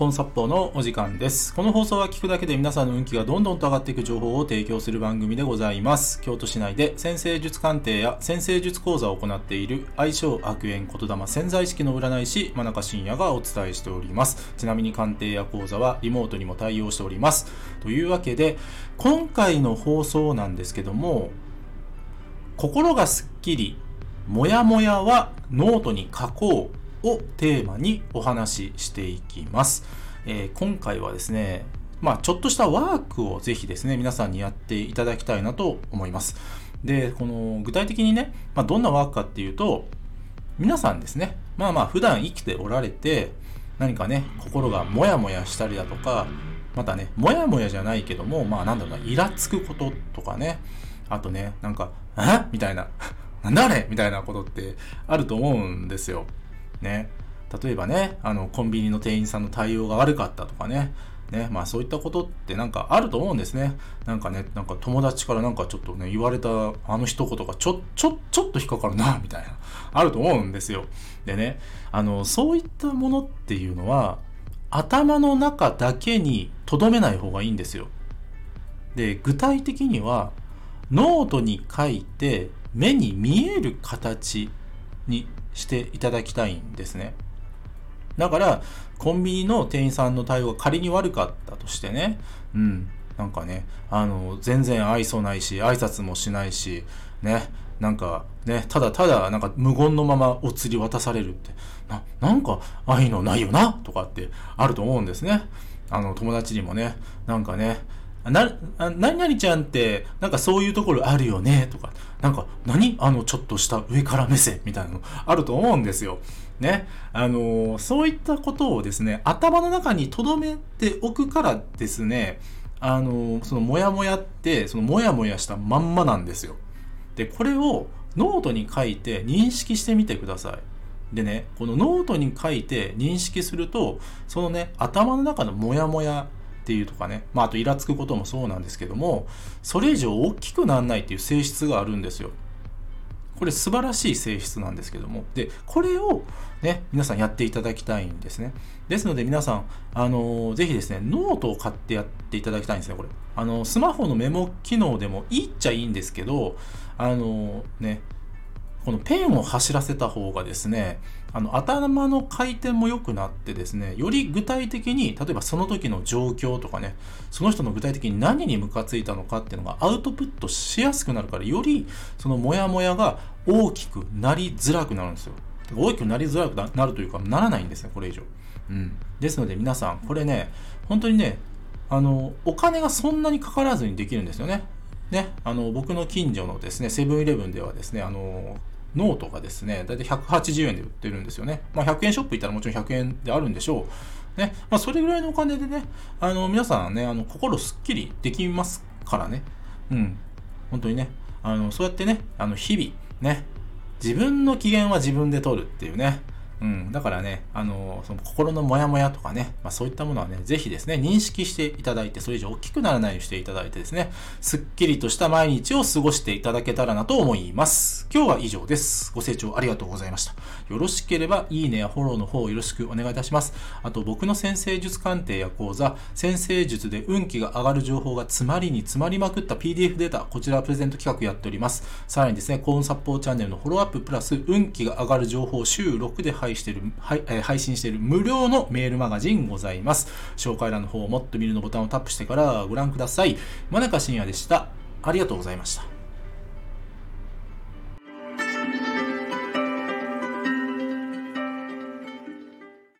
コンサッポのお時間です。この放送は聞くだけで皆さんの運気がどんどんと上がっていく情報を提供する番組でございます。京都市内で占星術鑑定や占星術講座を行っている相性悪縁言霊潜在意識の占い師真中信也がお伝えしております。ちなみに鑑定や講座はリモートにも対応しております。というわけで、今回の放送なんですけども、心がすっきり、もやもやはノートに書こうをテーマにお話ししていきます。えー今回はですね、まあちょっとしたワークをぜひですね、皆さんにやっていただきたいなと思います。で、この具体的にね、まあ、どんなワークかっていうと、皆さんですね、まあまあ普段生きておられて、何かね、心がモヤモヤしたりだとか、またね、モヤモヤじゃないけども、まあなんだろうな、イラつくこととかね、あとね、なんか、え？みたいな、なんだあれ？みたいなことってあると思うんですよ。ね。例えばね、あの、コンビニの店員さんの対応が悪かったとかね。ね、まあそういったことってなんかあると思うんですね。なんかね、なんか友達からなんかちょっとね、言われたあの一言がちょ、ちょ、ちょっと引っかかるな、みたいな、あると思うんですよ。でね、あの、そういったものっていうのは、頭の中だけに留めない方がいいんですよ。で、具体的には、ノートに書いて目に見える形にしていただきたいんですね。だから、コンビニの店員さんの対応が仮に悪かったとしてね、うん、なんかね、あの、全然愛想ないし、挨拶もしないし、ね、なんかね、ただただ、なんか無言のままお釣り渡されるって、な、なんか愛のないよな、とかってあると思うんですね。あの、友達にもね、なんかね、な、何々ちゃんって、なんかそういうところあるよね、とか、なんか、何？あの、ちょっとした上から目線みたいなのあると思うんですよ。ね？あのーそういったことをですね、頭の中に留めておくからですね、あのーそのモヤモヤって、そのモヤモヤしたまんまなんですよ。で、これをノートに書いて認識してみてください。でね、このノートに書いて認識すると、そのね、頭の中のモヤモヤっていうとかね、まあ、あとイラつくこともそうなんですけども、それ以上大きくならないっていう性質があるんですよ。これ素晴らしい性質なんですけども。で、これをね、皆さんやっていただきたいんですね。ですので皆さん、あのーぜひですね、ノートを買ってやっていただきたいんですね、これ。あの、スマホのメモ機能でもいいっちゃいいんですけど、あのーね、このペンを走らせた方がですね、あの頭の回転も良くなってですね、より具体的に、例えばその時の状況とかね、その人の具体的に何にムカついたのかっていうのがアウトプットしやすくなるから、よりそのモヤモヤが大きくなりづらくなるんですよ。大きくなりづらくなるというか、ならないんですね、これ以上。うん。ですので皆さん、これね、本当にね、あの、お金がそんなにかからずにできるんですよね。ね、あの、僕の近所のですね、セブンイレブンではですね、あの、ノートがですね、だいたい180円で売ってるんですよね。まあ、100円ショップ行ったらもちろん100円であるんでしょう。ね、まあ、それぐらいのお金でね、あの、皆さんね、あの、心すっきりできますからね。うん。本当にね、あの、そうやってね、あの、日々、ね、自分の機嫌は自分で取るっていうね。うん。だからね、あの、その心のモヤモヤとかね、まあそういったものはね、ぜひですね、認識していただいて、それ以上大きくならないようにしていただいてですね、すっきりとした毎日を過ごしていただけたらなと思います。今日は以上です。ご清聴ありがとうございました。よろしければ、いいねやフォローの方よろしくお願いいたします。あと、僕の先生術鑑定や講座、先生術で運気が上がる情報が詰まりに詰まりまくった PDF データ、こちらプレゼント企画やっております。さらにですね、コーンサポーチャンネルのフォローアッププラス、運気が上がる情報を週6で配してる、はいえー配信している無料のメールマガジンございます。紹介欄の方をもっと見るのボタンをタップしてからご覧ください。真中信也でした。ありがとうございました。